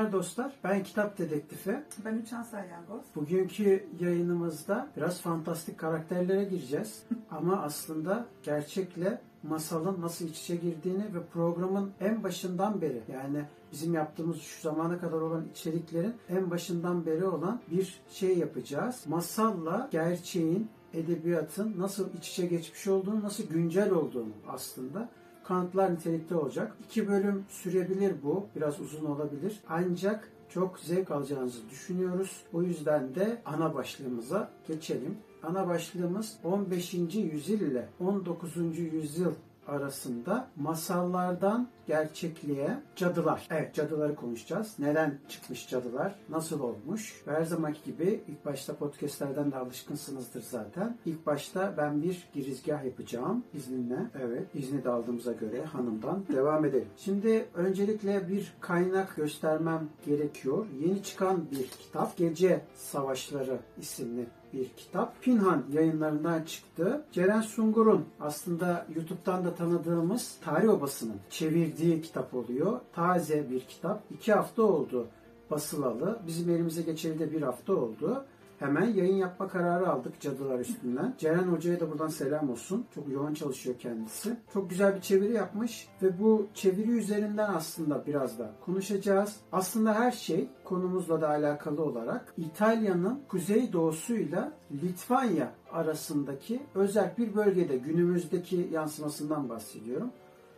Selamlar dostlar. Ben Kitap Dedektifi. Ben Uçan Salyangoz. Bugünkü yayınımızda biraz fantastik karakterlere gireceğiz. Ama aslında gerçekle masalın nasıl iç içe girdiğini ve programın en başından beri yani bizim yaptığımız şu zamana kadar olan içeriklerin en başından beri olan bir şey yapacağız. Masalla gerçeğin, edebiyatın nasıl iç içe geçmiş olduğunu, nasıl güncel olduğunu aslında kanıtlar nitelikte olacak. İki bölüm sürebilir bu. Biraz uzun olabilir. Ancak çok zevk alacağınızı düşünüyoruz. O yüzden de ana başlığımıza geçelim. Ana başlığımız 15. yüzyıl ile 19. yüzyıl arasında masallardan gerçekliğe cadılar. Evet cadıları konuşacağız. Neden çıkmış cadılar? Nasıl olmuş? Ve her zamanki gibi ilk başta podcastlerden de alışkınsınızdır zaten. İlk başta ben bir girizgah yapacağım izninle. Evet izni de aldığımıza göre hanımdan devam edelim. Şimdi öncelikle bir kaynak göstermem gerekiyor. Yeni çıkan bir kitap Gece Savaşları isimli bir kitap. Pinhan yayınlarından çıktı. Ceren Sungur'un aslında YouTube'dan da tanıdığımız Tarih Obası'nın çevirdiği kitap oluyor. Taze bir kitap. İki hafta oldu basılalı. Bizim elimize geçeli de bir hafta oldu. Hemen yayın yapma kararı aldık cadılar üstünden. Ceren Hoca'ya da buradan selam olsun. Çok yoğun çalışıyor kendisi. Çok güzel bir çeviri yapmış ve bu çeviri üzerinden aslında biraz da konuşacağız. Aslında her şey konumuzla da alakalı olarak İtalya'nın kuzey doğusuyla Litvanya arasındaki özel bir bölgede günümüzdeki yansımasından bahsediyorum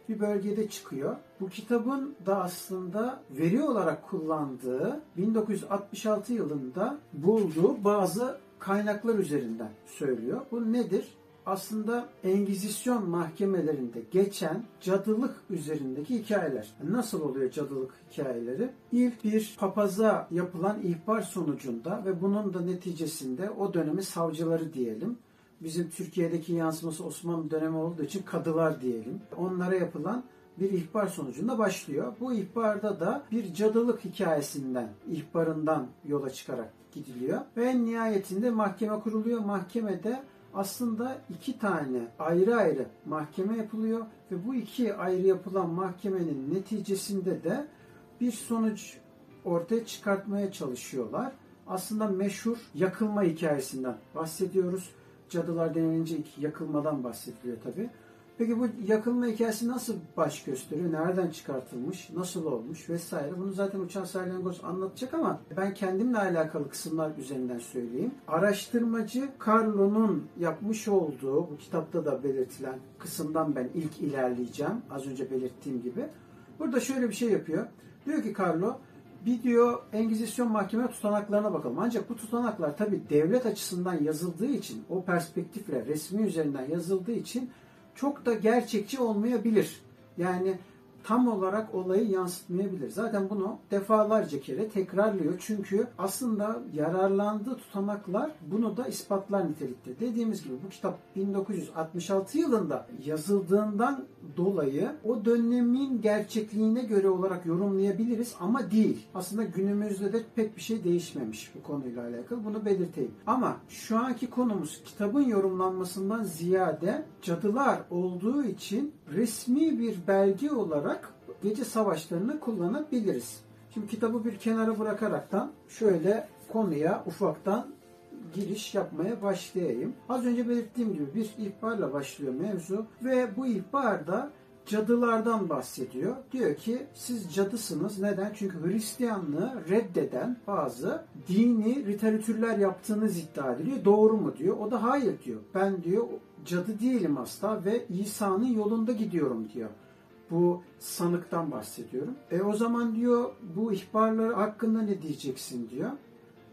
bir bölgede çıkıyor. Bu kitabın da aslında veri olarak kullandığı 1966 yılında bulduğu bazı kaynaklar üzerinden söylüyor. Bu nedir? aslında Engizisyon mahkemelerinde geçen cadılık üzerindeki hikayeler. Nasıl oluyor cadılık hikayeleri? İlk bir papaza yapılan ihbar sonucunda ve bunun da neticesinde o dönemi savcıları diyelim bizim Türkiye'deki yansıması Osmanlı dönemi olduğu için kadılar diyelim. Onlara yapılan bir ihbar sonucunda başlıyor. Bu ihbarda da bir cadılık hikayesinden, ihbarından yola çıkarak gidiliyor. Ve nihayetinde mahkeme kuruluyor. Mahkemede aslında iki tane ayrı ayrı mahkeme yapılıyor ve bu iki ayrı yapılan mahkemenin neticesinde de bir sonuç ortaya çıkartmaya çalışıyorlar. Aslında meşhur yakılma hikayesinden bahsediyoruz. Cadılar denilince yakılmadan bahsediliyor tabi. Peki bu yakılma hikayesi nasıl baş gösteriyor? Nereden çıkartılmış? Nasıl olmuş? Vesaire. Bunu zaten Uçan Salyangoz anlatacak ama ben kendimle alakalı kısımlar üzerinden söyleyeyim. Araştırmacı Carlo'nun yapmış olduğu, bu kitapta da belirtilen kısımdan ben ilk ilerleyeceğim. Az önce belirttiğim gibi. Burada şöyle bir şey yapıyor. Diyor ki Carlo, diyor Engizisyon mahkeme tutanaklarına bakalım. Ancak bu tutanaklar tabi devlet açısından yazıldığı için, o perspektifle resmi üzerinden yazıldığı için çok da gerçekçi olmayabilir. Yani tam olarak olayı yansıtmayabilir. Zaten bunu defalarca kere tekrarlıyor. Çünkü aslında yararlandığı tutanaklar bunu da ispatlar nitelikte. Dediğimiz gibi bu kitap 1966 yılında yazıldığından dolayı o dönemin gerçekliğine göre olarak yorumlayabiliriz ama değil. Aslında günümüzde de pek bir şey değişmemiş bu konuyla alakalı. Bunu belirteyim. Ama şu anki konumuz kitabın yorumlanmasından ziyade cadılar olduğu için resmi bir belge olarak gece savaşlarını kullanabiliriz. Şimdi kitabı bir kenara bırakaraktan şöyle konuya ufaktan giriş yapmaya başlayayım. Az önce belirttiğim gibi bir ihbarla başlıyor mevzu ve bu ihbarda cadılardan bahsediyor. Diyor ki siz cadısınız. Neden? Çünkü Hristiyanlığı reddeden bazı dini literatürler yaptığınız iddia ediliyor. Doğru mu diyor. O da hayır diyor. Ben diyor cadı değilim asla ve İsa'nın yolunda gidiyorum diyor. Bu sanıktan bahsediyorum. E o zaman diyor bu ihbarlar hakkında ne diyeceksin diyor.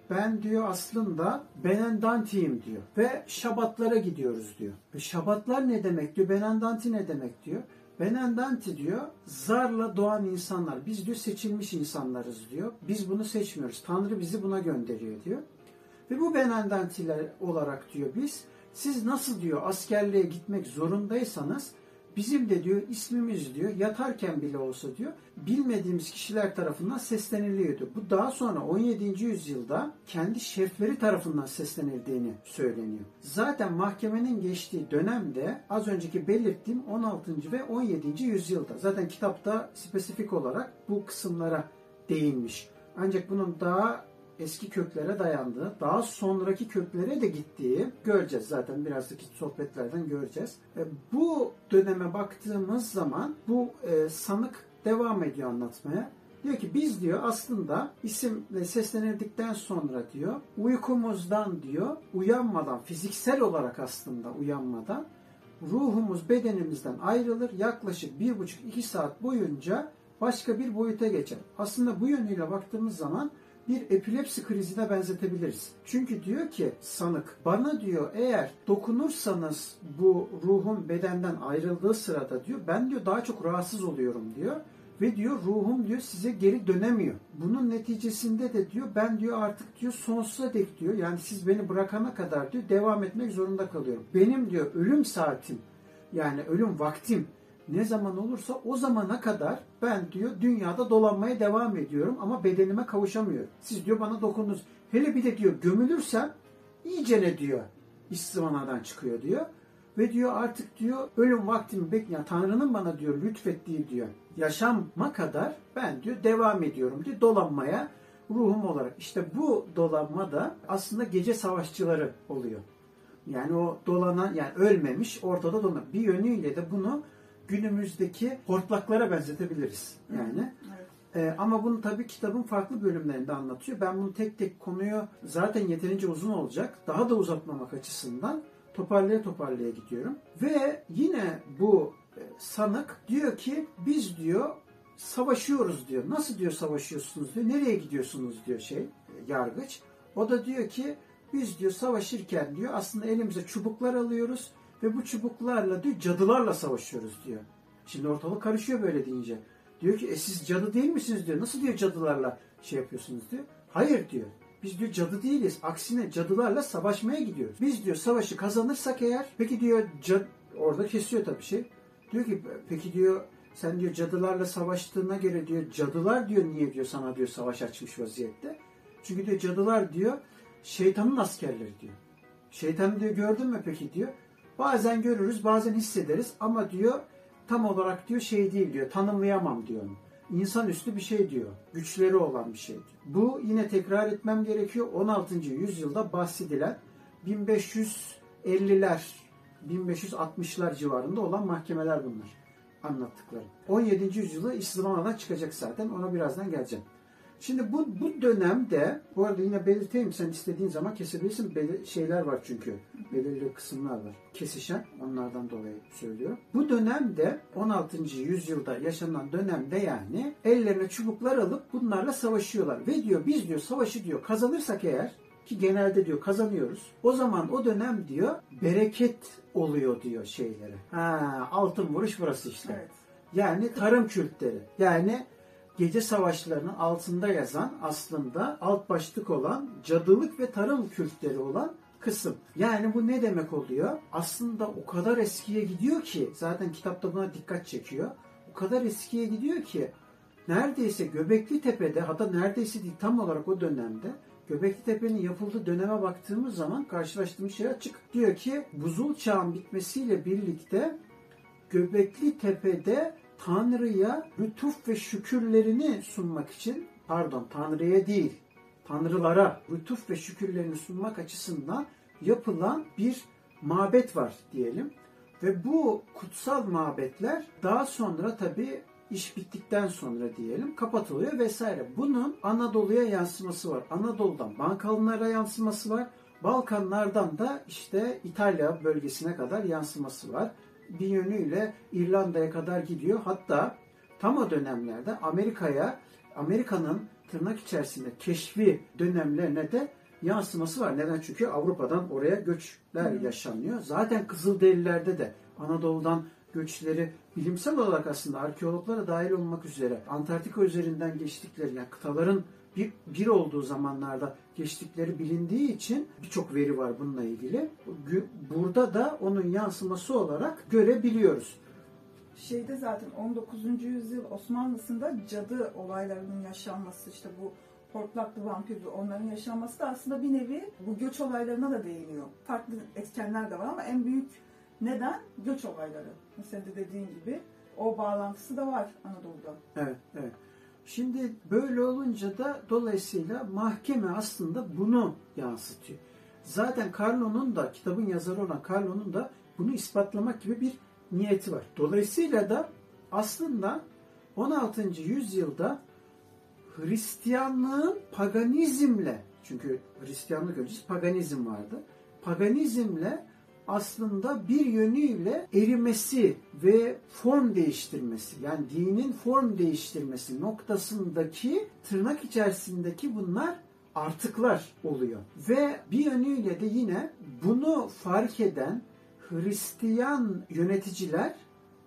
Ben diyor aslında Benendanti'yim diyor. Ve Şabatlara gidiyoruz diyor. Ve Şabatlar ne demek diyor. Benendanti ne demek diyor. Benendanti diyor zarla doğan insanlar. Biz diyor seçilmiş insanlarız diyor. Biz bunu seçmiyoruz. Tanrı bizi buna gönderiyor diyor. Ve bu Benendantiler olarak diyor biz siz nasıl diyor askerliğe gitmek zorundaysanız bizim de diyor ismimiz diyor yatarken bile olsa diyor bilmediğimiz kişiler tarafından sesleniliyordu. Bu daha sonra 17. yüzyılda kendi şefleri tarafından seslenildiğini söyleniyor. Zaten mahkemenin geçtiği dönemde az önceki belirttiğim 16. ve 17. yüzyılda zaten kitapta spesifik olarak bu kısımlara değinmiş. Ancak bunun daha eski köklere dayandığı, daha sonraki köklere de gittiği göreceğiz. Zaten birazcık sohbetlerden göreceğiz. E, bu döneme baktığımız zaman bu e, sanık devam ediyor anlatmaya. Diyor ki biz diyor aslında isimle seslenildikten sonra diyor uykumuzdan diyor uyanmadan fiziksel olarak aslında uyanmadan ruhumuz bedenimizden ayrılır yaklaşık bir buçuk iki saat boyunca başka bir boyuta geçer. Aslında bu yönüyle baktığımız zaman bir epilepsi krizine benzetebiliriz. Çünkü diyor ki sanık bana diyor eğer dokunursanız bu ruhun bedenden ayrıldığı sırada diyor ben diyor daha çok rahatsız oluyorum diyor ve diyor ruhum diyor size geri dönemiyor. Bunun neticesinde de diyor ben diyor artık diyor sonsuza dek diyor yani siz beni bırakana kadar diyor devam etmek zorunda kalıyorum. Benim diyor ölüm saatim yani ölüm vaktim ne zaman olursa o zamana kadar ben diyor dünyada dolanmaya devam ediyorum ama bedenime kavuşamıyorum. Siz diyor bana dokundunuz. Hele bir de diyor gömülürsem iyice ne diyor istimanadan çıkıyor diyor. Ve diyor artık diyor ölüm vaktimi bekleyen Tanrı'nın bana diyor lütfettiği diyor yaşama kadar ben diyor devam ediyorum diyor dolanmaya ruhum olarak. İşte bu dolanma da aslında gece savaşçıları oluyor. Yani o dolanan yani ölmemiş ortada dolanan. Bir yönüyle de bunu günümüzdeki hortlaklara benzetebiliriz. Yani evet. Ee, ama bunu tabii kitabın farklı bölümlerinde anlatıyor. Ben bunu tek tek konuyu zaten yeterince uzun olacak. Daha da uzatmamak açısından toparlaya toparlaya gidiyorum. Ve yine bu e, sanık diyor ki biz diyor savaşıyoruz diyor. Nasıl diyor savaşıyorsunuz diyor. Nereye gidiyorsunuz diyor şey yargıç. O da diyor ki biz diyor savaşırken diyor aslında elimize çubuklar alıyoruz ve bu çubuklarla diyor cadılarla savaşıyoruz diyor. Şimdi ortalık karışıyor böyle deyince. Diyor ki e siz cadı değil misiniz diyor. Nasıl diyor cadılarla şey yapıyorsunuz diyor. Hayır diyor. Biz diyor cadı değiliz. Aksine cadılarla savaşmaya gidiyoruz. Biz diyor savaşı kazanırsak eğer peki diyor cad orada kesiyor tabii şey. Diyor ki peki diyor sen diyor cadılarla savaştığına göre diyor cadılar diyor niye diyor sana diyor savaş açmış vaziyette. Çünkü diyor cadılar diyor şeytanın askerleri diyor. Şeytanı diyor gördün mü peki diyor. Bazen görürüz, bazen hissederiz ama diyor tam olarak diyor şey değil diyor. Tanımlayamam diyor. İnsanüstü bir şey diyor. Güçleri olan bir şey diyor. Bu yine tekrar etmem gerekiyor. 16. yüzyılda bahsedilen 1550'ler 1560'lar civarında olan mahkemeler bunlar anlattıkları. 17. yüzyılı İslam'dan çıkacak zaten. Ona birazdan geleceğim. Şimdi bu, bu dönemde, bu arada yine belirteyim sen istediğin zaman kesebilirsin. Belir, şeyler var çünkü. Belirli kısımlar var. Kesişen onlardan dolayı söylüyorum. Bu dönemde 16. yüzyılda yaşanan dönemde yani ellerine çubuklar alıp bunlarla savaşıyorlar. Ve diyor biz diyor savaşı diyor kazanırsak eğer ki genelde diyor kazanıyoruz. O zaman o dönem diyor bereket oluyor diyor şeylere. Ha altın vuruş burası işte. Evet. Yani tarım kültleri. Yani gece savaşlarının altında yazan aslında alt başlık olan cadılık ve tarım kültleri olan kısım. Yani bu ne demek oluyor? Aslında o kadar eskiye gidiyor ki zaten kitapta buna dikkat çekiyor. O kadar eskiye gidiyor ki neredeyse Göbekli Tepe'de hatta neredeyse değil tam olarak o dönemde Göbekli Tepe'nin yapıldığı döneme baktığımız zaman karşılaştığımız şey açık. Diyor ki buzul çağın bitmesiyle birlikte Göbekli Tepe'de Tanrı'ya lütuf ve şükürlerini sunmak için, pardon Tanrı'ya değil, tanrılara lütuf ve şükürlerini sunmak açısından yapılan bir mabet var diyelim. Ve bu kutsal mabetler daha sonra tabi iş bittikten sonra diyelim kapatılıyor vesaire. Bunun Anadolu'ya yansıması var. Anadolu'dan Balkanlara yansıması var. Balkanlardan da işte İtalya bölgesine kadar yansıması var. Bir yönüyle İrlanda'ya kadar gidiyor. Hatta tam o dönemlerde Amerika'ya, Amerika'nın tırnak içerisinde keşfi dönemlerine de yansıması var. Neden? Çünkü Avrupa'dan oraya göçler yaşanıyor. Zaten Kızılderililerde de Anadolu'dan göçleri bilimsel olarak aslında arkeologlara dahil olmak üzere Antarktika üzerinden geçtikleri yani kıtaların bir, bir olduğu zamanlarda geçtikleri bilindiği için birçok veri var bununla ilgili. Burada da onun yansıması olarak görebiliyoruz. Şeyde zaten 19. yüzyıl Osmanlısında cadı olaylarının yaşanması işte bu hortlaklı vampirli onların yaşanması da aslında bir nevi bu göç olaylarına da değiniyor. Farklı etkenler de var ama en büyük neden? Göç olayları. Mesela de dediğin gibi o bağlantısı da var Anadolu'da. Evet, evet. Şimdi böyle olunca da dolayısıyla mahkeme aslında bunu yansıtıyor. Zaten Carlo'nun da kitabın yazarı olan Carlo'nun da bunu ispatlamak gibi bir niyeti var. Dolayısıyla da aslında 16. yüzyılda Hristiyanlığın paganizmle çünkü Hristiyanlık öncesi paganizm vardı. Paganizmle aslında bir yönüyle erimesi ve form değiştirmesi yani dinin form değiştirmesi noktasındaki tırnak içerisindeki bunlar artıklar oluyor. Ve bir yönüyle de yine bunu fark eden Hristiyan yöneticiler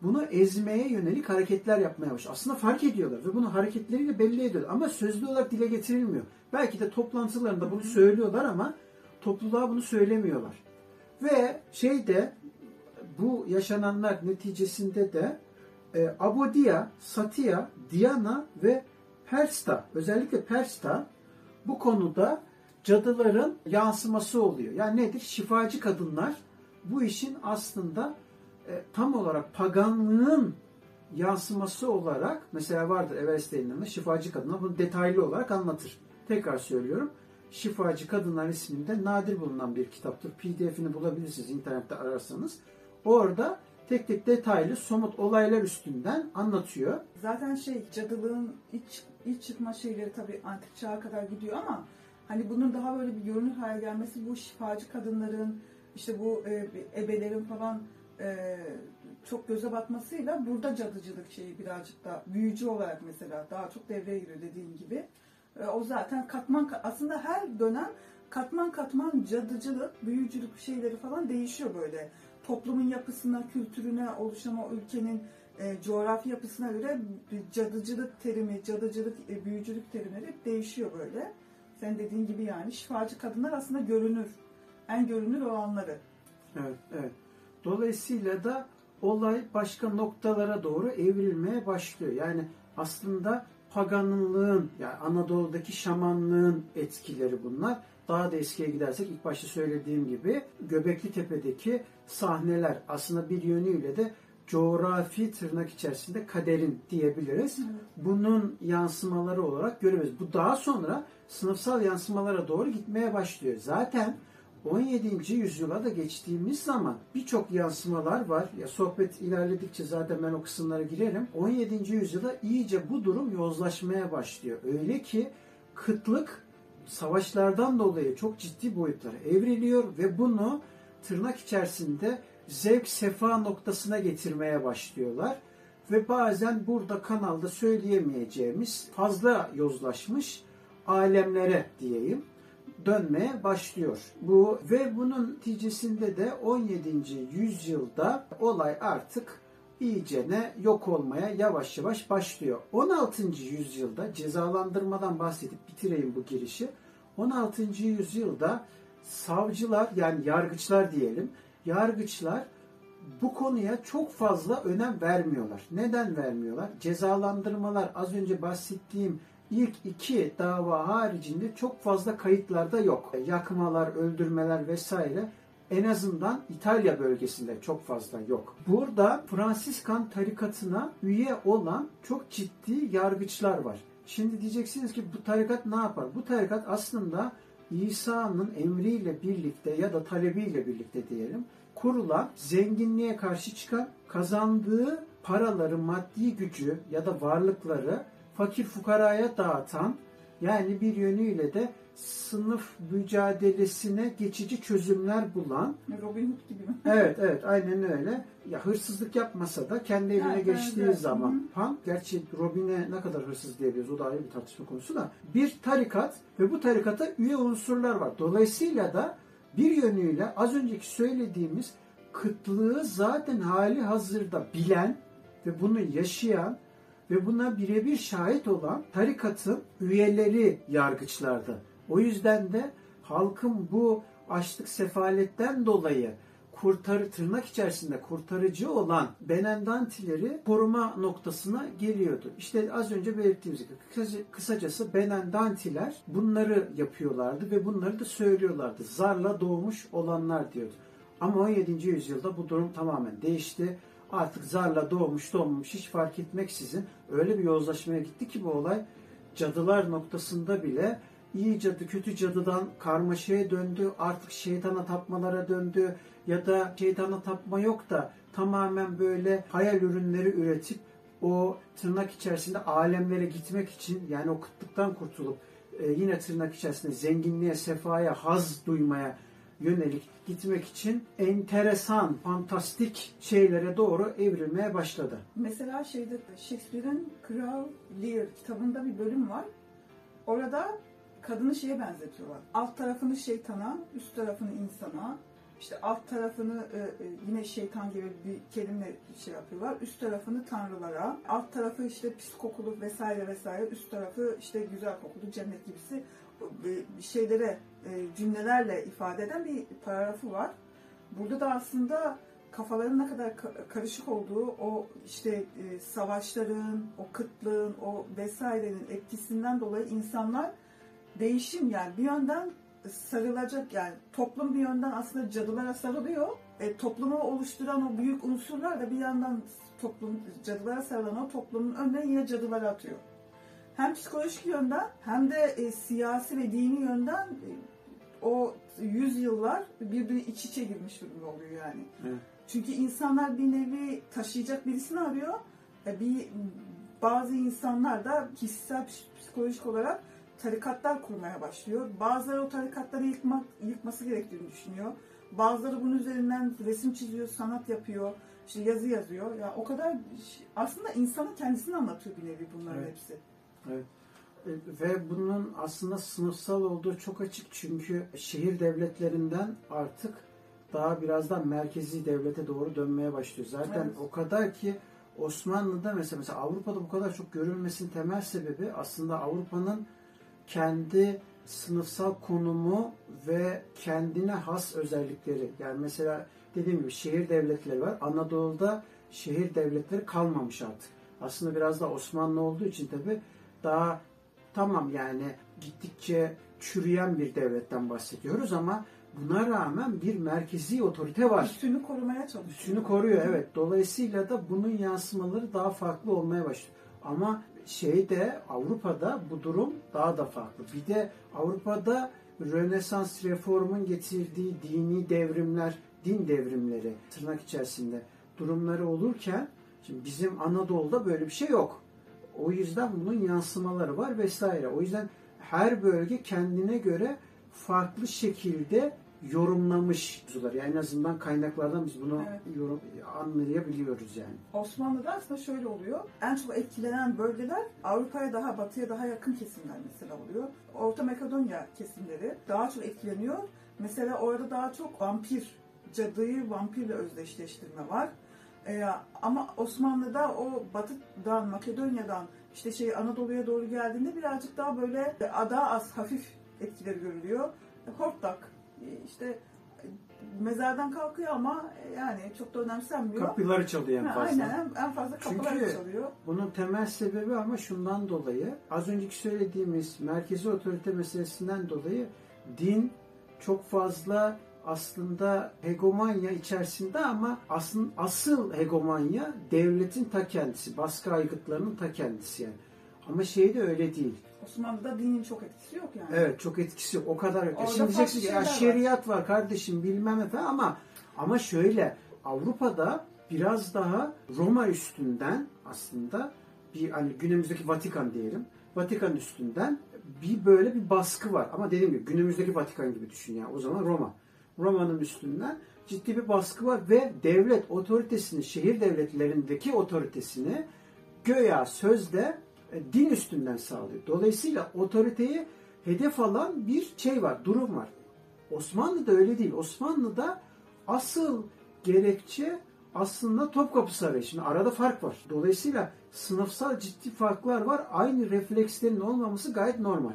bunu ezmeye yönelik hareketler yapmaya başlıyor. Aslında fark ediyorlar ve bunu hareketleriyle belli ediyorlar. Ama sözlü olarak dile getirilmiyor. Belki de toplantılarında bunu söylüyorlar ama topluluğa bunu söylemiyorlar. Ve şeyde bu yaşananlar neticesinde de e, Abodia, Satia, Diana ve Persta, özellikle Persta bu konuda cadıların yansıması oluyor. Yani nedir? Şifacı kadınlar bu işin aslında e, tam olarak paganlığın yansıması olarak mesela vardır Everestein'in şifacı kadınlar bunu detaylı olarak anlatır. Tekrar söylüyorum. Şifacı Kadınlar isminde nadir bulunan bir kitaptır. PDF'ini bulabilirsiniz internette ararsanız. Orada tek tek detaylı somut olaylar üstünden anlatıyor. Zaten şey cadılığın iç, iç çıkma şeyleri tabii antik çağa kadar gidiyor ama hani bunun daha böyle bir görünür hale gelmesi bu şifacı kadınların işte bu e, ebelerin falan e, çok göze batmasıyla burada cadıcılık şeyi birazcık da büyücü olarak mesela daha çok devreye giriyor dediğin gibi. E, o zaten katman aslında her dönem katman katman cadıcılık, büyücülük şeyleri falan değişiyor böyle. Toplumun yapısına, kültürüne, oluşan ülkenin e, coğrafi yapısına göre cadıcılık terimi, cadıcılık, e, büyücülük terimleri değişiyor böyle. Sen dediğin gibi yani şifacı kadınlar aslında görünür. En görünür olanları. Evet, evet. Dolayısıyla da olay başka noktalara doğru evrilmeye başlıyor. Yani aslında paganlığın yani Anadolu'daki şamanlığın etkileri bunlar. Daha da eskiye gidersek ilk başta söylediğim gibi Göbekli Tepe'deki sahneler aslında bir yönüyle de coğrafi tırnak içerisinde kaderin diyebiliriz. Bunun yansımaları olarak görebiliriz. Bu daha sonra sınıfsal yansımalara doğru gitmeye başlıyor. Zaten 17. yüzyıla da geçtiğimiz zaman birçok yansımalar var. Ya sohbet ilerledikçe zaten ben o kısımlara girerim. 17. yüzyılda iyice bu durum yozlaşmaya başlıyor. Öyle ki kıtlık savaşlardan dolayı çok ciddi boyutlara evriliyor ve bunu tırnak içerisinde zevk sefa noktasına getirmeye başlıyorlar. Ve bazen burada kanalda söyleyemeyeceğimiz fazla yozlaşmış alemlere diyeyim dönmeye başlıyor. Bu ve bunun neticesinde de 17. yüzyılda olay artık iyicene yok olmaya yavaş yavaş başlıyor. 16. yüzyılda cezalandırmadan bahsedip bitireyim bu girişi. 16. yüzyılda savcılar yani yargıçlar diyelim, yargıçlar bu konuya çok fazla önem vermiyorlar. Neden vermiyorlar? Cezalandırmalar az önce bahsettiğim ilk iki dava haricinde çok fazla kayıtlarda yok. Yakmalar, öldürmeler vesaire en azından İtalya bölgesinde çok fazla yok. Burada Fransiskan tarikatına üye olan çok ciddi yargıçlar var. Şimdi diyeceksiniz ki bu tarikat ne yapar? Bu tarikat aslında İsa'nın emriyle birlikte ya da talebiyle birlikte diyelim kurulan zenginliğe karşı çıkan kazandığı paraları, maddi gücü ya da varlıkları fakir fukaraya dağıtan yani bir yönüyle de sınıf mücadelesine geçici çözümler bulan Robin Hood gibi mi? Evet evet aynen öyle. Ya hırsızlık yapmasa da kendi evine Evet, geçtiği evet, zaman. Han gerçi Robin'e ne kadar hırsız diyebiliriz o da ayrı bir tartışma konusu da bir tarikat ve bu tarikata üye unsurlar var. Dolayısıyla da bir yönüyle az önceki söylediğimiz kıtlığı zaten hali hazırda bilen ve bunu yaşayan ve buna birebir şahit olan tarikatın üyeleri yargıçlardı. O yüzden de halkın bu açlık sefaletten dolayı kurtarı tırnak içerisinde kurtarıcı olan Benendantileri koruma noktasına geliyordu. İşte az önce belirttiğimiz gibi kısaca- kısacası Benendantiler bunları yapıyorlardı ve bunları da söylüyorlardı. Zarla doğmuş olanlar diyordu. Ama 17. yüzyılda bu durum tamamen değişti. Artık zarla doğmuş doğmamış hiç fark etmeksizin öyle bir yozlaşmaya gitti ki bu olay cadılar noktasında bile iyi cadı kötü cadıdan karmaşaya döndü. Artık şeytana tapmalara döndü. Ya da şeytana tapma yok da tamamen böyle hayal ürünleri üretip o tırnak içerisinde alemlere gitmek için yani o kıtlıktan kurtulup e, yine tırnak içerisinde zenginliğe, sefaya, haz duymaya yönelik gitmek için enteresan, fantastik şeylere doğru evrilmeye başladı. Mesela şeyde Shakespeare'in Kral Lear kitabında bir bölüm var. Orada kadını şeye benzetiyorlar. Alt tarafını şeytana, üst tarafını insana. İşte alt tarafını e, e, yine şeytan gibi bir kelime şey yapıyorlar. Üst tarafını tanrılara. Alt tarafı işte pis kokulu vesaire vesaire. Üst tarafı işte güzel kokulu cennet gibisi şeylere e, cümlelerle ifade eden bir paragrafı var. Burada da aslında kafaların ne kadar ka- karışık olduğu, o işte e, savaşların, o kıtlığın, o vesairenin etkisinden dolayı insanlar değişim yani bir yönden sarılacak yani toplum bir yönden aslında cadılara sarılıyor. E, toplumu oluşturan o büyük unsurlar da bir yandan toplum cadılara sarılan o toplumun önüne yine cadıları atıyor. Hem psikolojik yönden hem de e, siyasi ve dini yönden e, o yüzyıllar birbiri iç içe girmiş durumda oluyor yani. Evet. Çünkü insanlar bir nevi taşıyacak birisini arıyor. E, bir bazı insanlar da kişisel psikolojik olarak tarikatlar kurmaya başlıyor. Bazıları o tarikatları yıkmak, yıkması gerektiğini düşünüyor. Bazıları bunun üzerinden resim çiziyor, sanat yapıyor, işte yazı yazıyor. Ya o kadar aslında insanın kendisini anlatıyor bir nevi bunların Evet. hepsi. Evet. Ve bunun aslında sınıfsal olduğu çok açık çünkü şehir devletlerinden artık daha birazdan merkezi devlete doğru dönmeye başlıyor. Zaten Evet. o kadar ki Osmanlı'da mesela, mesela Avrupa'da bu kadar çok görülmesinin temel sebebi aslında Avrupa'nın kendi sınıfsal konumu ve kendine has özellikleri. Yani mesela dediğim gibi şehir devletleri var. Anadolu'da şehir devletleri kalmamış artık. Aslında biraz da Osmanlı olduğu için tabi daha tamam yani gittikçe çürüyen bir devletten bahsediyoruz ama buna rağmen bir merkezi otorite var. Üstünü korumaya çalışıyor. Üstünü koruyor evet. Dolayısıyla da bunun yansımaları daha farklı olmaya başlıyor. Ama şeyde Avrupa'da bu durum daha da farklı. Bir de Avrupa'da Rönesans reformun getirdiği dini devrimler, din devrimleri tırnak içerisinde durumları olurken şimdi bizim Anadolu'da böyle bir şey yok. O yüzden bunun yansımaları var vesaire. O yüzden her bölge kendine göre farklı şekilde yorumlamış. Yani en azından kaynaklardan biz bunu Evet. yorum, anlayabiliyoruz yani. Osmanlı'da aslında şöyle oluyor. En çok etkilenen bölgeler Avrupa'ya daha batıya daha yakın kesimler mesela oluyor. Orta Makedonya kesimleri daha çok etkileniyor. Mesela orada daha çok vampir, cadıyı vampirle özdeşleştirme var. Ee, ama Osmanlı'da o batıdan, Makedonya'dan işte şey Anadolu'ya doğru geldiğinde birazcık daha böyle daha az hafif etkileri görülüyor. Hortlak, işte mezardan kalkıyor ama yani çok da önemsenmiyor. Kapıları çalıyor en fazla. Aynen en, fazla kapılar Çünkü- çalıyor. Bunun temel sebebi ama şundan dolayı az önceki söylediğimiz merkezi otorite meselesinden dolayı din çok fazla aslında hegemonya içerisinde ama asıl, asıl hegemonya devletin ta kendisi, baskı aygıtlarının ta kendisi yani. Ama şey de öyle değil. Osmanlı'da dinin çok etkisi yok yani. Evet çok etkisi yok. O kadar yok. Orada Şimdi diyeceksin ya şeyler var." şeriat var kardeşim bilmem ne ama ama şöyle Avrupa'da biraz daha Roma üstünden aslında bir hani günümüzdeki Vatikan diyelim. Vatikan üstünden bir böyle bir baskı var. Ama dediğim gibi günümüzdeki Vatikan gibi düşün yani. O zaman Roma. Roma'nın üstünden ciddi bir baskı var ve devlet otoritesini, şehir devletlerindeki otoritesini göya sözde e, din üstünden sağlıyor. Dolayısıyla otoriteyi hedef alan bir şey var, durum var. Osmanlı'da öyle değil. Osmanlı'da asıl gerekçe aslında Topkapı Sarayı. Şimdi arada fark var. Dolayısıyla sınıfsal ciddi farklar var. Aynı reflekslerin olmaması gayet normal.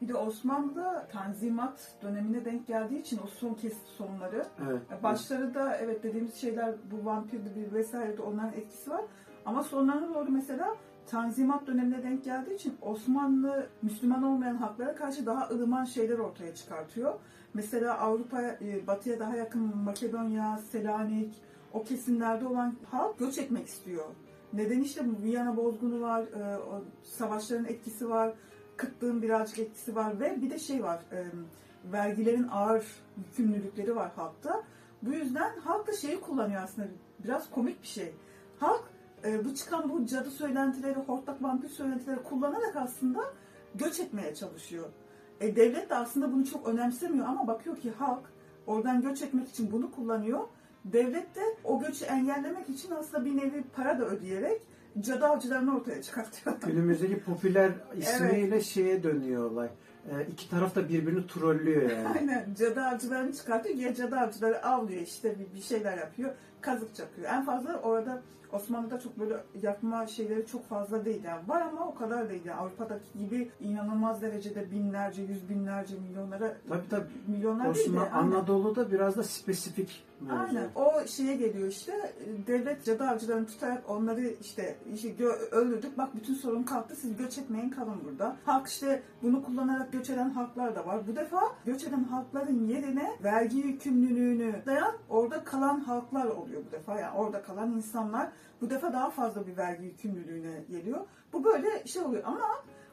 Bir de Osmanlı'da Tanzimat dönemine denk geldiği için o son kesit sonları Evet. Başları da evet dediğimiz şeyler bu vampirdi bir vesaire de onların etkisi var. Ama sonlarına doğru mesela Tanzimat dönemine denk geldiği için Osmanlı Müslüman olmayan halklara karşı daha ılıman şeyler ortaya çıkartıyor. Mesela Avrupa, e, batıya daha yakın Makedonya, Selanik, o kesimlerde olan halk göç etmek istiyor. Neden işte bu Viyana bozgunu var, e, savaşların etkisi var, kıtlığın birazcık etkisi var ve bir de şey var, e, vergilerin ağır yükümlülükleri var halkta. Bu yüzden halk da şeyi kullanıyor aslında biraz komik bir şey. Halk e, bu çıkan bu cadı söylentileri, hortlak vampir söylentileri kullanarak aslında göç etmeye çalışıyor. E, devlet de aslında bunu çok önemsemiyor ama bakıyor ki halk oradan göç etmek için bunu kullanıyor. Devlet de o göçü engellemek için aslında bir nevi para da ödeyerek cadı avcılarını ortaya çıkartıyor. Günümüzdeki popüler ismiyle şeye dönüyor olay. Ee, iki taraf da birbirini trollüyor yani. Aynen cadı avcılarını çıkartıyor. Ya cadı avcıları avlıyor işte bir, bir şeyler yapıyor. Kazık çakıyor. En fazla orada Osmanlı'da çok böyle yapma şeyleri çok fazla değil yani. Var ama o kadar değil yani. Avrupa'daki gibi inanılmaz derecede binlerce, yüz binlerce milyonlara Tabii tabii. milyonlar değil de Osman, aynen. Anadolu'da biraz da spesifik mevzu. Aynen. O şeye geliyor işte devlet cadı avcılarını tutarak onları işte, işte öldürdük. Bak bütün sorun kalktı. Siz göç etmeyin kalın burada. Halk işte bunu kullanarak göç eden halklar da var. Bu defa göç eden halkların yerine vergi yükümlülüğünü dayan orada kalan halklar oluyor bu defa. Yani orada kalan insanlar bu defa daha fazla bir vergi yükümlülüğüne geliyor. Bu böyle şey oluyor ama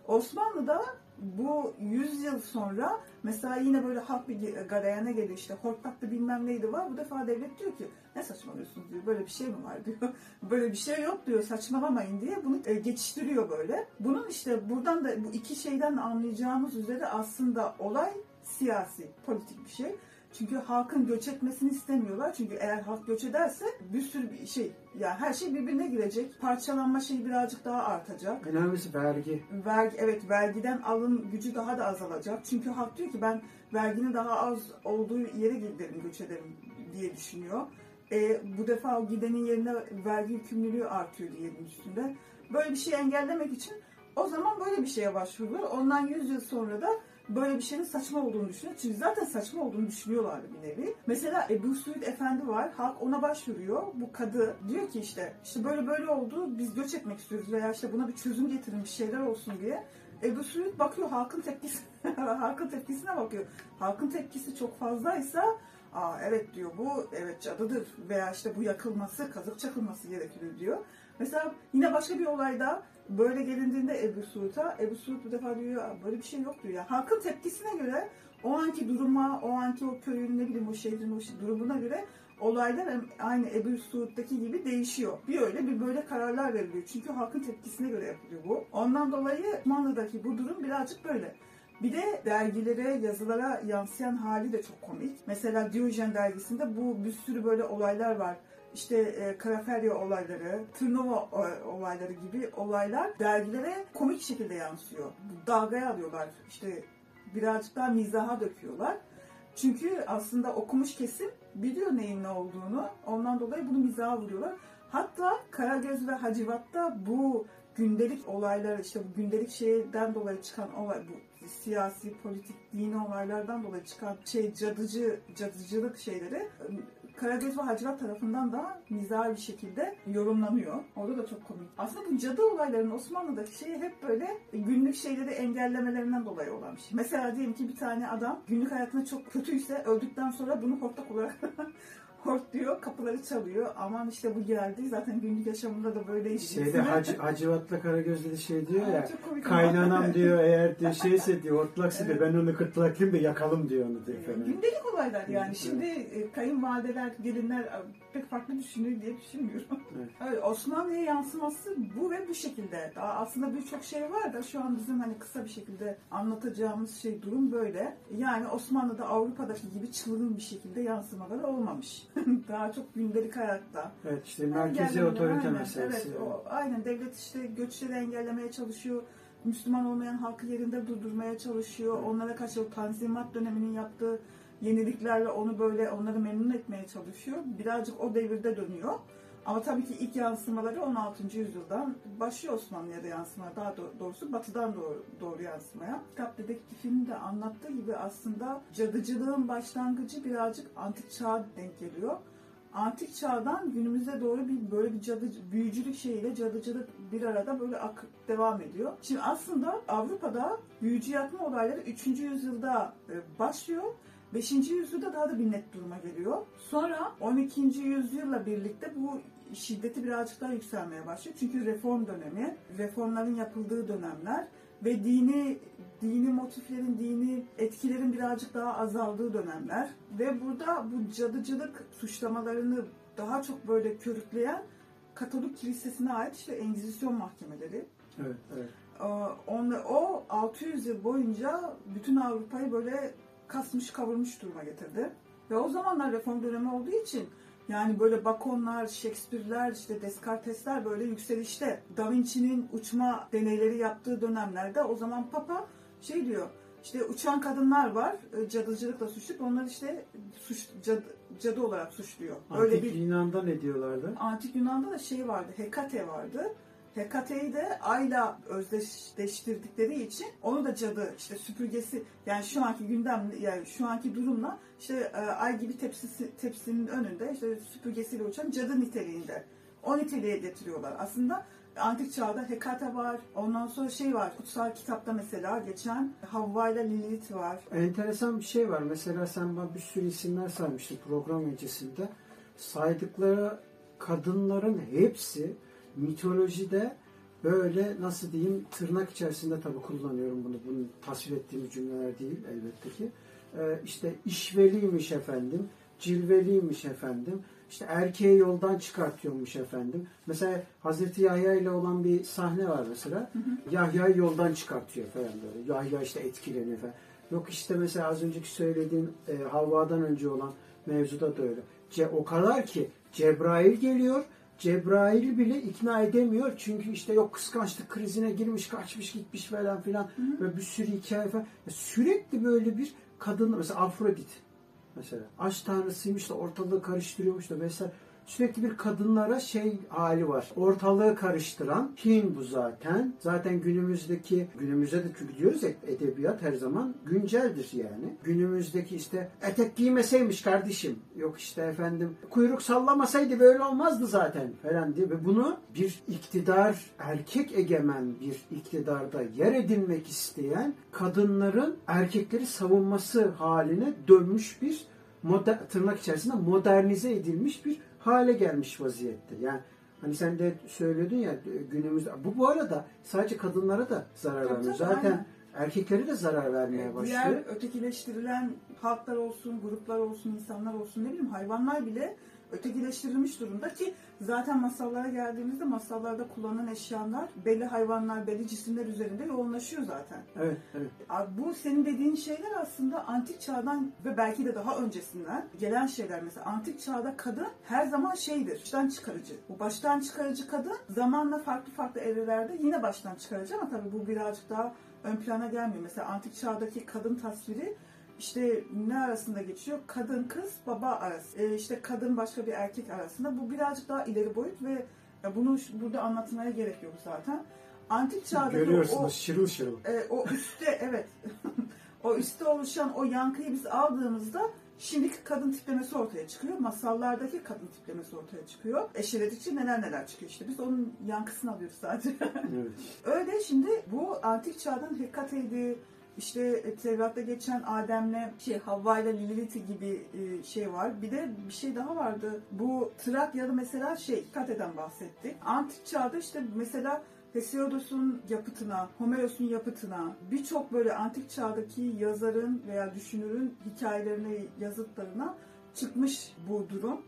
Osmanlı'da bu 100 yıl sonra mesela yine böyle halk bir galeyana geliyor işte hortlaklı bilmem neydi var. Bu defa devlet diyor ki ne saçmalıyorsunuz diyor. Böyle bir şey mi var diyor. Böyle bir şey yok diyor saçmalamayın diye bunu e, geçiştiriyor böyle. Bunun işte buradan da bu iki şeyden anlayacağımız üzere aslında olay siyasi, politik bir şey. Çünkü halkın göç etmesini istemiyorlar. Çünkü eğer halk göç ederse bir sürü bir şey, yani her şey birbirine girecek. Parçalanma şeyi birazcık daha artacak. Önemlisi vergi. Vergi, evet vergiden alım gücü daha da azalacak. Çünkü halk diyor ki ben verginin daha az olduğu yere giderim, göç ederim diye düşünüyor. E, bu defa o gidenin yerine vergi yükümlülüğü artıyor diyelim üstünde. Böyle bir şey engellemek için o zaman böyle bir şeye başvurulur. Ondan 100 yıl sonra da böyle bir şeyin saçma olduğunu düşünüyor. Çünkü zaten saçma olduğunu düşünüyorlardı bir nevi. Mesela Ebu Suud Efendi var. Halk ona başvuruyor. Bu kadı diyor ki işte işte böyle böyle oldu. Biz göç etmek istiyoruz veya işte buna bir çözüm getirin bir şeyler olsun diye. Ebu Suud bakıyor halkın tepkisi halkın tepkisine bakıyor. Halkın tepkisi çok fazlaysa Aa evet diyor bu evet cadıdır veya işte bu yakılması, kazık çakılması gerekiyor diyor. Mesela yine başka bir olayda böyle gelindiğinde Ebu Suud'a, Ebu Suud bu defa diyor "Aa, böyle bir şey yok diyor. Yani halkın tepkisine göre o anki duruma, o anki o köyün ne bileyim o şehrin o durumuna göre olaylar aynı Ebu Suud'daki gibi değişiyor. Bir öyle bir böyle kararlar veriliyor. Çünkü halkın tepkisine göre yapılıyor bu. Ondan dolayı Osmanlı'daki bu durum birazcık böyle. Bir de dergilere, yazılara yansıyan hali de çok komik. Mesela Diyojen dergisinde bu bir sürü böyle olaylar var. İşte e, Karaferya olayları, Tırnova e, olayları gibi olaylar dergilere komik şekilde yansıyor. Dalgaya alıyorlar. İşte birazcık daha mizaha döküyorlar. Çünkü aslında okumuş kesim biliyor neyin ne olduğunu. Ondan dolayı bunu mizaha vuruyorlar. Hatta Karagöz ve Hacivat'ta bu gündelik olaylar işte bu gündelik şeyden dolayı çıkan olay bu siyasi, politik, dini olaylardan dolayı çıkan şey cadıcı, cadıcılık şeyleri Karagöz ve Hacivat tarafından da mizah bir şekilde yorumlanıyor. Orada da çok komik. Aslında bu cadı olaylarının Osmanlı'daki şeyi hep böyle günlük şeyleri engellemelerinden dolayı olan bir şey. Mesela diyelim ki bir tane adam günlük hayatında çok kötüyse öldükten sonra bunu hortlak olarak Hort diyor, kapıları çalıyor. Aman işte bu geldi. Zaten günlük yaşamında da böyle Şeyde Hacı, Hacivat'la Karagöz'de de şey diyor ya. Kaynanam diyor eğer diyor şeyse diyor ortlaksa diyor ben onu kırtlaklayayım da yakalım diyor onu diyor falan. Gündelik olaylar yani. Evet. Şimdi e, kayınvalideler, gelinler pek farklı düşünüyor diye düşünmüyorum. Evet. Evet, Osmanlı'ya yansıması bu ve bu şekilde. Daha aslında birçok şey var da şu an bizim hani kısa bir şekilde anlatacağımız şey durum böyle. Yani Osmanlı'da Avrupa'daki gibi çılgın bir şekilde yansımaları olmamış. Daha çok gündelik hayatta. Evet işte merkezi Engellemeler, otorite aynen. meselesi. Evet, o, aynen devlet işte göçleri engellemeye çalışıyor. Müslüman olmayan halkı yerinde durdurmaya çalışıyor. Evet. Onlara karşı o tanzimat döneminin yaptığı yeniliklerle onu böyle onları memnun etmeye çalışıyor. Birazcık o devirde dönüyor. Ama tabii ki ilk yansımaları 16. yüzyıldan başlıyor Osmanlı'ya da yansımaya. Daha do- doğrusu batıdan doğru, doğru yansımaya. Kitap dedektifinin de anlattığı gibi aslında cadıcılığın başlangıcı birazcık antik çağa denk geliyor antik çağdan günümüze doğru bir böyle bir cadı büyücülük şeyiyle cadıcılık bir arada böyle ak devam ediyor. Şimdi aslında Avrupa'da büyücü yapma olayları 3. yüzyılda e, başlıyor. 5. yüzyılda daha da bir net duruma geliyor. Sonra 12. yüzyılla birlikte bu şiddeti birazcık daha yükselmeye başlıyor. Çünkü reform dönemi, reformların yapıldığı dönemler ve dini dini motiflerin, dini etkilerin birazcık daha azaldığı dönemler ve burada bu cadıcılık suçlamalarını daha çok böyle körükleyen Katolik Kilisesi'ne ait işte Engizisyon mahkemeleri. Evet, evet. Ee, onla- O 600 yıl boyunca bütün Avrupa'yı böyle kasmış kavurmuş duruma getirdi. Ve o zamanlar reform dönemi olduğu için yani böyle Baconlar, Shakespeare'ler, işte Descartes'ler böyle yükselişte. Da Vinci'nin uçma deneyleri yaptığı dönemlerde o zaman Papa şey diyor, işte uçan kadınlar var, e, cadıcılıkla suçlu. Onlar işte suç, cadı, cadı olarak suçluyor. Öyle Antik bir Yunan'da ne diyorlardı? Antik Yunan'da da şey vardı, Hekate vardı. Hekate'yi de ayla özdeşleştirdikleri için onu da cadı işte süpürgesi yani şu anki gündem yani şu anki durumla işte e, ay gibi tepsisi, tepsinin önünde işte süpürgesiyle uçan cadı niteliğinde. O niteliğe getiriyorlar. Aslında antik çağda Hekate var. Ondan sonra şey var. Kutsal kitapta mesela geçen Havva ile Lilith var. Enteresan bir şey var. Mesela sen bana bir sürü isimler saymıştın program öncesinde. Saydıkları kadınların hepsi mitolojide böyle nasıl diyeyim tırnak içerisinde tabii kullanıyorum bunu. Bunu tasvir ettiğim cümleler değil elbette ki. Ee, işte işveliymiş efendim, cilveliymiş efendim. İşte erkeği yoldan çıkartıyormuş efendim. Mesela Hazreti Yahya ile olan bir sahne var mesela. Yahya'yı yoldan çıkartıyor falan böyle. Yahya işte etkileniyor falan. Yok işte mesela az önceki söylediğin e, Havva'dan önce olan mevzuda da öyle. Ce, o kadar ki Cebrail geliyor. Cebrail bile ikna edemiyor. Çünkü işte yok kıskançlık krizine girmiş, kaçmış gitmiş falan filan. Ve bir sürü hikaye falan. Sürekli böyle bir kadın mesela Afrodit mesela. Aşk tanrısıymış da ortalığı karıştırıyormuş da vesaire. Sürekli bir kadınlara şey hali var. Ortalığı karıştıran Hin bu zaten. Zaten günümüzdeki, günümüzde de çünkü diyoruz ya edebiyat her zaman günceldir yani. Günümüzdeki işte etek giymeseymiş kardeşim. Yok işte efendim kuyruk sallamasaydı böyle olmazdı zaten falan diye. Ve bunu bir iktidar, erkek egemen bir iktidarda yer edinmek isteyen kadınların erkekleri savunması haline dönmüş bir moder, tırnak içerisinde modernize edilmiş bir hale gelmiş vaziyette. Yani hani sen de söylüyordun ya günümüzde bu bu arada sadece kadınlara da zarar Tabii vermiyor. tabii, Zaten aynen. erkeklere de zarar vermeye başlıyor. Diğer ötekileştirilen halklar olsun, gruplar olsun, insanlar olsun ne bileyim hayvanlar bile ötekileştirilmiş durumda ki zaten masallara geldiğimizde masallarda kullanılan eşyalar belli hayvanlar, belli cisimler üzerinde yoğunlaşıyor zaten. Evet, evet. Bu senin dediğin şeyler aslında antik çağdan ve belki de daha öncesinden gelen şeyler. Mesela antik çağda kadın her zaman şeydir, baştan çıkarıcı. Bu baştan çıkarıcı kadın zamanla farklı farklı evrelerde yine baştan çıkarıcı ama tabii bu birazcık daha ön plana gelmiyor. Mesela antik çağdaki kadın tasviri işte ne arasında geçiyor? Kadın kız, baba arası. E, işte kadın başka bir erkek arasında. Bu birazcık daha ileri boyut ve bunu burada anlatmaya gerek yok zaten. Antik çağdaki o, Görüyorsunuz şırıl şırıl. e, o üstte evet o üstte oluşan o yankıyı biz aldığımızda şimdiki kadın tiplemesi ortaya çıkıyor. Masallardaki kadın tiplemesi ortaya çıkıyor. Eşeledikçe neler neler çıkıyor işte. Biz onun yankısını alıyoruz sadece. Evet. Öyle şimdi bu antik çağdan Hekate'ydi, işte e, Tevrat'ta geçen Adem'le şey Havva ile Lilith'i gibi e, şey var. Bir de bir şey daha vardı. Bu Trakya'da mesela şey Kate'den bahsettik. Antik çağda işte mesela Hesiodos'un yapıtına, Homeros'un yapıtına, birçok böyle antik çağdaki yazarın veya düşünürün hikayelerine, yazıtlarına çıkmış bu durum.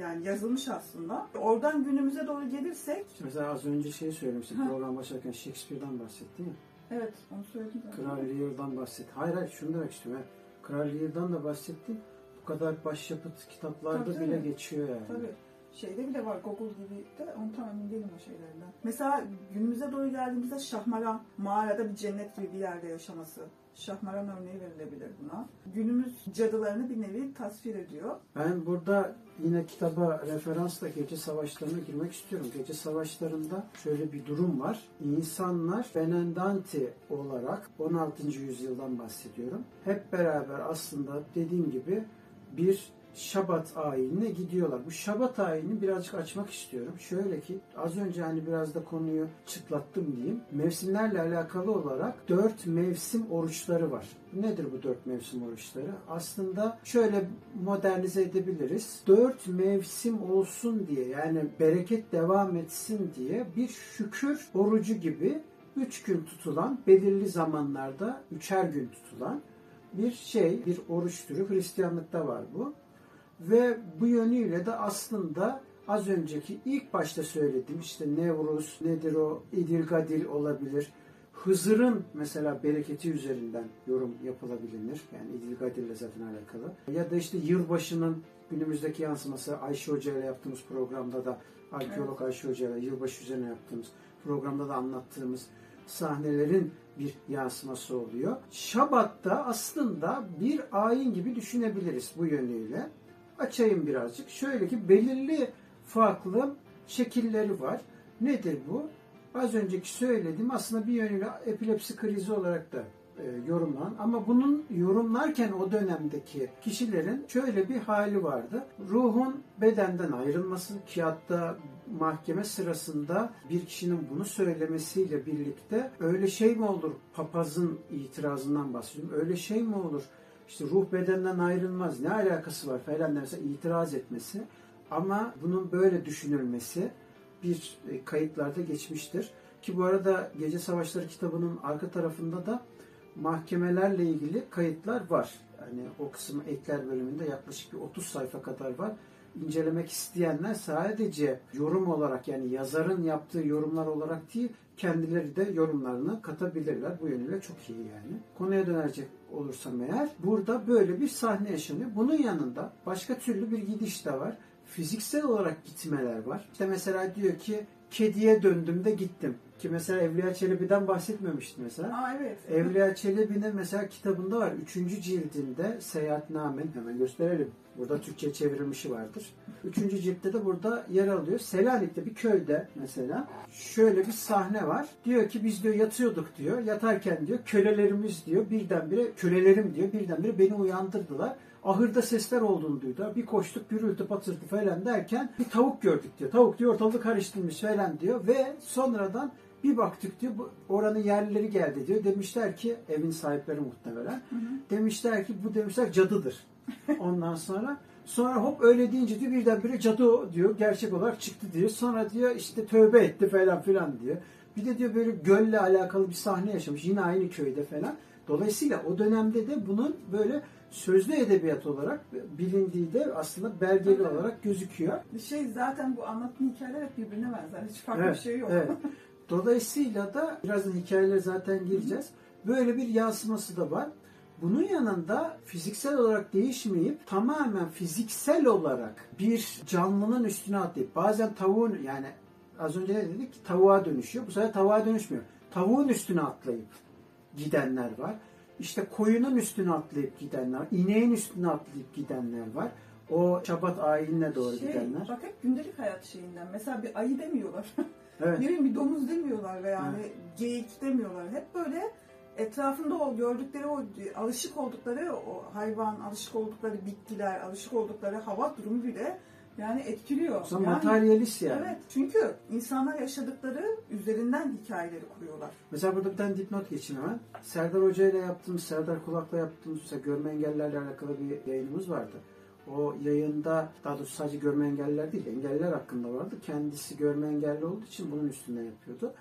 Yani yazılmış aslında. Oradan günümüze doğru gelirsek, mesela az önce şey söylemiştim Ha. program başlarken Shakespeare'den bahsettin ya. Evet onu söyledim. Kral Lear'dan bahset. Hayır hayır şunu demek istiyorum. ya. Kral Lear'dan da bahsettim. Bu kadar başyapıt kitaplarda Tabii, bile geçiyor yani. Tabii. Şeyde bile var Google gibi de onu tam emin değilim o şeylerden. Mesela günümüze doğru geldiğimizde Şahmaran mağarada bir cennet gibi bir yerde yaşaması. Şahmaran örneği verilebilir buna. Günümüz cadılarını bir nevi tasvir ediyor. Ben burada yine kitaba referansla gece savaşlarına girmek istiyorum. Gece savaşlarında şöyle bir durum var. İnsanlar Benendanti olarak 16. yüzyıldan bahsediyorum. Hep beraber aslında dediğim gibi bir Şabat ayinine gidiyorlar. Bu Şabat ayini birazcık açmak istiyorum. Şöyle ki az önce hani biraz da konuyu çıtlattım diyeyim. Mevsimlerle alakalı olarak dört mevsim oruçları var. Nedir bu dört mevsim oruçları? Aslında şöyle modernize edebiliriz. Dört mevsim olsun diye yani bereket devam etsin diye bir şükür orucu gibi üç gün tutulan, belirli zamanlarda üçer gün tutulan bir şey, bir oruç türü. Hristiyanlıkta var bu. Ve bu yönüyle de aslında az önceki ilk başta söylediğim işte Nevruz, nedir o, İdilgadil olabilir. Hızır'ın mesela bereketi üzerinden yorum yapılabilir. Yani İdilgadil ile zaten alakalı. Ya da işte yılbaşının günümüzdeki yansıması Ayşe Hoca ile yaptığımız programda da arkeolog Ayşe Hoca ile yılbaşı üzerine yaptığımız programda da anlattığımız sahnelerin bir yansıması oluyor. Şabat'ta aslında bir ayin gibi düşünebiliriz bu yönüyle. Açayım birazcık. Şöyle ki belirli farklı şekilleri var. Nedir bu? Az önceki söylediğim aslında bir yönüyle epilepsi krizi olarak da e, yorumlanan ama bunun yorumlarken o dönemdeki kişilerin şöyle bir hali vardı. Ruhun bedenden ayrılması ki hatta mahkeme sırasında bir kişinin bunu söylemesiyle birlikte öyle şey mi olur papazın itirazından bahsediyorum. Öyle şey mi olur? İşte ruh bedenden ayrılmaz. Ne alakası var falan derse itiraz etmesi. Ama bunun böyle düşünülmesi bir e, kayıtlarda geçmiştir. Ki bu arada Gece Savaşları kitabının arka tarafında da mahkemelerle ilgili kayıtlar var. Yani o kısım ekler bölümünde yaklaşık bir 30 sayfa kadar var. İncelemek isteyenler sadece yorum olarak yani yazarın yaptığı yorumlar olarak değil kendileri de yorumlarını katabilirler. Bu yönüyle çok iyi yani. Konuya dönecek olursam eğer burada böyle bir sahne yaşanıyor. Bunun yanında başka türlü bir gidiş de var. Fiziksel olarak gitmeler var. İşte mesela diyor ki kediye döndüm de gittim. Ki mesela Evliya Çelebi'den bahsetmemişti mesela. Aa evet. Evliya Çelebi'nin mesela kitabında var. Üçüncü cildinde Seyahatnamen hemen gösterelim. Burada Türkçe çevrilmişi vardır. Üçüncü ciltte de burada yer alıyor. Selanik'te bir köyde mesela şöyle bir sahne var. Diyor ki biz diyor yatıyorduk diyor. Yatarken diyor kölelerimiz diyor birdenbire kölelerim diyor birdenbire beni uyandırdılar. Ahırda sesler olduğunu duydu. Bir koştuk gürültü patırtı falan derken bir tavuk gördük diyor. Tavuk diyor ortalığı karıştırmış falan diyor ve sonradan bir baktık diyor oranın yerlileri geldi diyor. Demişler ki evin sahipleri muhtemelen. Demişler ki bu demişler cadıdır. Ondan sonra sonra hop öyle deyince diyor birdenbire cadı diyor gerçek olarak çıktı diyor. Sonra diyor işte tövbe etti falan filan diyor. Bir de diyor böyle gölle alakalı bir sahne yaşamış yine aynı köyde falan. Dolayısıyla o dönemde de bunun böyle sözlü edebiyat olarak bilindiği de aslında belgeli Tabii. olarak gözüküyor. Şey zaten bu anlattığın hikayeler hep birbirine benzer. Hiç farklı Evet, bir şey yok. evet. Dolayısıyla da birazdan hikayelere zaten gireceğiz. Böyle bir yansıması da var. Bunun yanında fiziksel olarak değişmeyip tamamen fiziksel olarak bir canlının üstüne atlayıp bazen tavuğun yani az önce ne dedik tavuğa dönüşüyor. Bu sefer tavuğa dönüşmüyor. Tavuğun üstüne atlayıp gidenler var. İşte koyunun üstüne atlayıp gidenler, ineğin üstüne atlayıp gidenler var. O Şabat ayinine doğru Şey, gidenler. bak hep gündelik hayat şeyinden. Mesela bir ayı demiyorlar. Evet. Ne bileyim bir domuz demiyorlar ve yani geyik demiyorlar. Hep böyle etrafında o gördükleri o alışık oldukları o hayvan, alışık oldukları bitkiler, alışık oldukları hava durumu bile Yani etkiliyor. Zaman yani, materyalist yani. Evet. Çünkü insanlar yaşadıkları üzerinden hikayeleri kuruyorlar. Mesela burada bir tane dipnot geçeyim hemen. Serdar Hoca ile yaptığımız, Serdar Kulak'la yaptığımız mesela görme engellerle alakalı bir yayınımız vardı. O yayında daha doğrusu sadece görme engelliler değil, engelliler hakkında vardı. Kendisi görme engelli olduğu için bunun üstünden yapıyordu.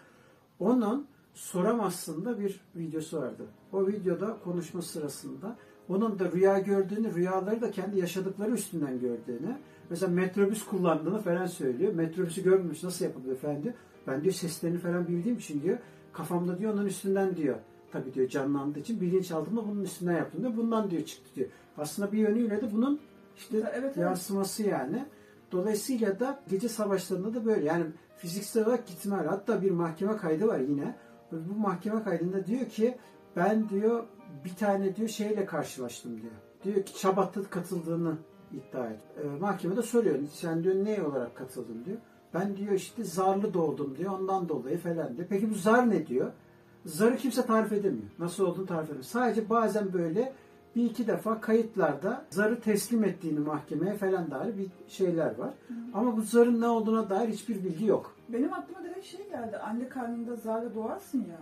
Onun soramazsın bir videosu vardı. O videoda konuşma sırasında onun da rüya gördüğünü, rüyaları da kendi yaşadıkları üstünden gördüğünü, mesela metrobüs kullandığını falan söylüyor. Metrobüsü görmemiş nasıl yapılıyor falan diyor. Ben diyor seslerini falan bildiğim için diyor kafamda diyor onun üstünden diyor. Tabii diyor canlandığı için bilinçaltımda bunun üstünden yaptım diyor. Bundan diyor çıktı diyor. Aslında bir yönüyle de bunun işte Evet, evet. yansıması yani. Dolayısıyla da gece savaşlarında da böyle yani fiziksel olarak gitme hatta bir mahkeme kaydı var yine. Bu mahkeme kaydında diyor ki ben diyor bir tane diyor şeyle karşılaştım diyor. Diyor ki Çabat'ta katıldığını iddia et. Ee, mahkemede soruyor. Sen diyor ne olarak katıldın diyor. Ben diyor işte zarlı doğdum diyor. Ondan dolayı falan diyor. Peki bu zar ne diyor? Zarı kimse tarif edemiyor. Nasıl olduğunu tarif edemiyor. Sadece bazen böyle bir iki defa kayıtlarda zarı teslim ettiğini mahkemeye falan dair bir şeyler var. Ama bu zarın ne olduğuna dair hiçbir bilgi yok. Benim aklıma direkt şey geldi. Anne karnında zarla doğarsın ya.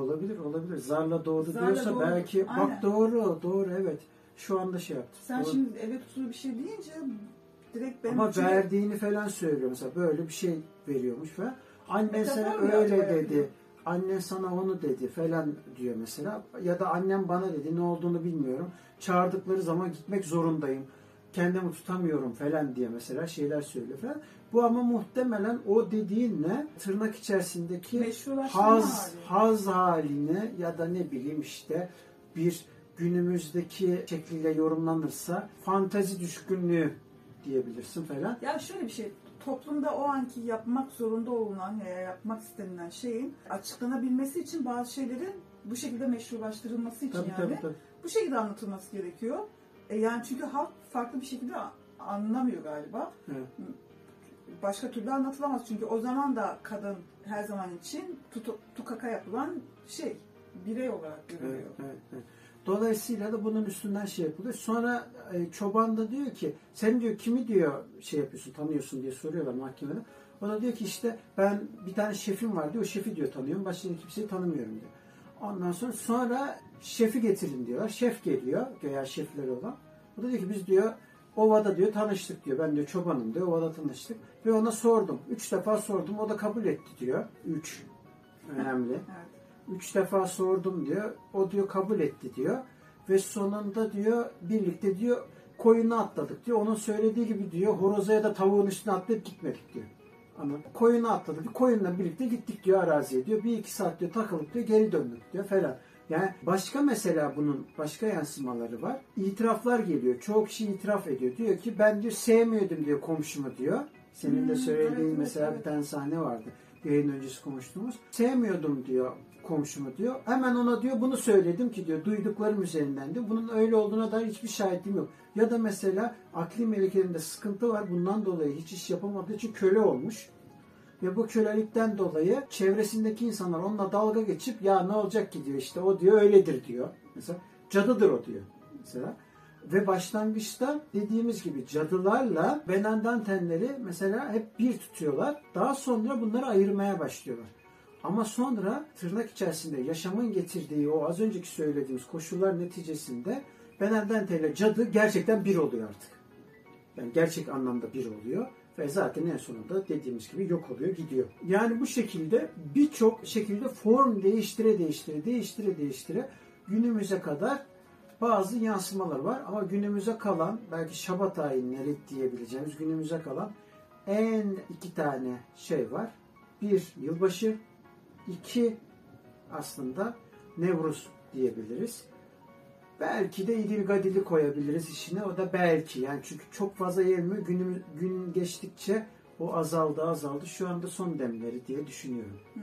Olabilir, olabilir. Zarla doğdu Zarla diyorsa doğdu. belki Aynen. bak doğru, doğru evet. Şu anda şey yaptı. Sen Doğru. şimdi eve tutulu bir şey deyince direkt benim Ama içime- verdiğini falan söylüyor mesela böyle bir şey veriyormuş falan. Annen Metafor sana öyle dedi. Annen sana onu dedi falan diyor mesela. Ya da annem bana dedi ne olduğunu bilmiyorum. Çağırdıkları zaman gitmek zorundayım. Kendimi tutamıyorum falan diye mesela şeyler söylüyor falan. Bu ama muhtemelen o dediğinle tırnak içerisindeki haz, hali. haz haline ya da ne bileyim işte bir günümüzdeki şekliyle yorumlanırsa fantazi düşkünlüğü diyebilirsin falan. Ya şöyle bir şey, toplumda o anki yapmak zorunda olunan veya yapmak istenilen şeyin açıklanabilmesi için bazı şeylerin bu şekilde meşrulaştırılması için Tabii yani tabii tabii. bu şekilde anlatılması gerekiyor. E yani çünkü halk farklı bir şekilde anlamıyor galiba. Evet. Başka türlü anlatılamaz çünkü o zaman da kadın her zaman için tutu, tukaka yapılan şey, birey olarak görülüyor. Evet, evet, evet. Dolayısıyla da bunun üstünden şey yapılıyor. Sonra e, çoban da diyor ki sen diyor kimi diyor şey yapıyorsun tanıyorsun diye soruyorlar mahkemede. O da diyor ki işte ben bir tane şefim var diyor. O şefi diyor tanıyorum. Başka kimseyi tanımıyorum diyor. Ondan sonra sonra şefi getirin diyorlar. Şef geliyor. Göya şefleri olan. O da diyor ki biz diyor Ovada diyor tanıştık diyor. Ben diyor çobanım diyor. Ovada tanıştık. Ve ona sordum. Üç defa sordum. O da kabul etti diyor. Üç. Önemli. Evet. Üç defa sordum diyor. O diyor kabul etti diyor. Ve sonunda diyor birlikte diyor koyuna atladık diyor. Onun söylediği gibi diyor horoza ya da tavuğun üstüne atlayıp gitmedik diyor. Ama koyuna atladık. Koyunla birlikte gittik diyor araziye diyor. Bir iki saat diyor takılıp diyor geri döndük diyor falan. Yani başka mesela bunun başka yansımaları var. İtiraflar geliyor. Çoğu kişi itiraf ediyor. Diyor ki ben diyor sevmiyordum diyor komşumu diyor. Senin de söylediğin mesela bir tane sahne vardı. Yayın öncesi konuştuğumuz. Sevmiyordum diyor komşumu diyor. Hemen ona diyor bunu söyledim ki diyor duyduklarım üzerinden diyor. Bunun öyle olduğuna dair hiçbir şahidim yok. Ya da mesela akli melekelerinde sıkıntı var. Bundan dolayı hiç iş yapamadığı için köle olmuş. Ve bu kölelikten dolayı çevresindeki insanlar onunla dalga geçip ya ne olacak ki diyor işte o diyor öyledir diyor. Mesela cadıdır o diyor. Mesela ve başlangıçta dediğimiz gibi cadılarla Benandantenleri mesela hep bir tutuyorlar. Daha sonra bunları ayırmaya başlıyorlar. Ama sonra tırnak içerisinde yaşamın getirdiği o az önceki söylediğimiz koşullar neticesinde Benandante ile cadı gerçekten bir oluyor artık. Yani gerçek anlamda bir oluyor ve zaten en sonunda dediğimiz gibi yok oluyor, gidiyor. Yani bu şekilde birçok şekilde form değiştire değiştire değiştire değiştire günümüze kadar bazı yansımalar var ama günümüze kalan belki Şabat ayinleri diyebileceğimiz günümüze kalan en iki tane şey var. Bir yılbaşı, iki aslında Nevruz diyebiliriz. Belki de İdil Gadil'i koyabiliriz işine. O da belki. Yani çünkü çok fazla yayılmıyor. Günümüz, gün geçtikçe o azaldı azaldı. Şu anda son demleri diye düşünüyorum. Hmm.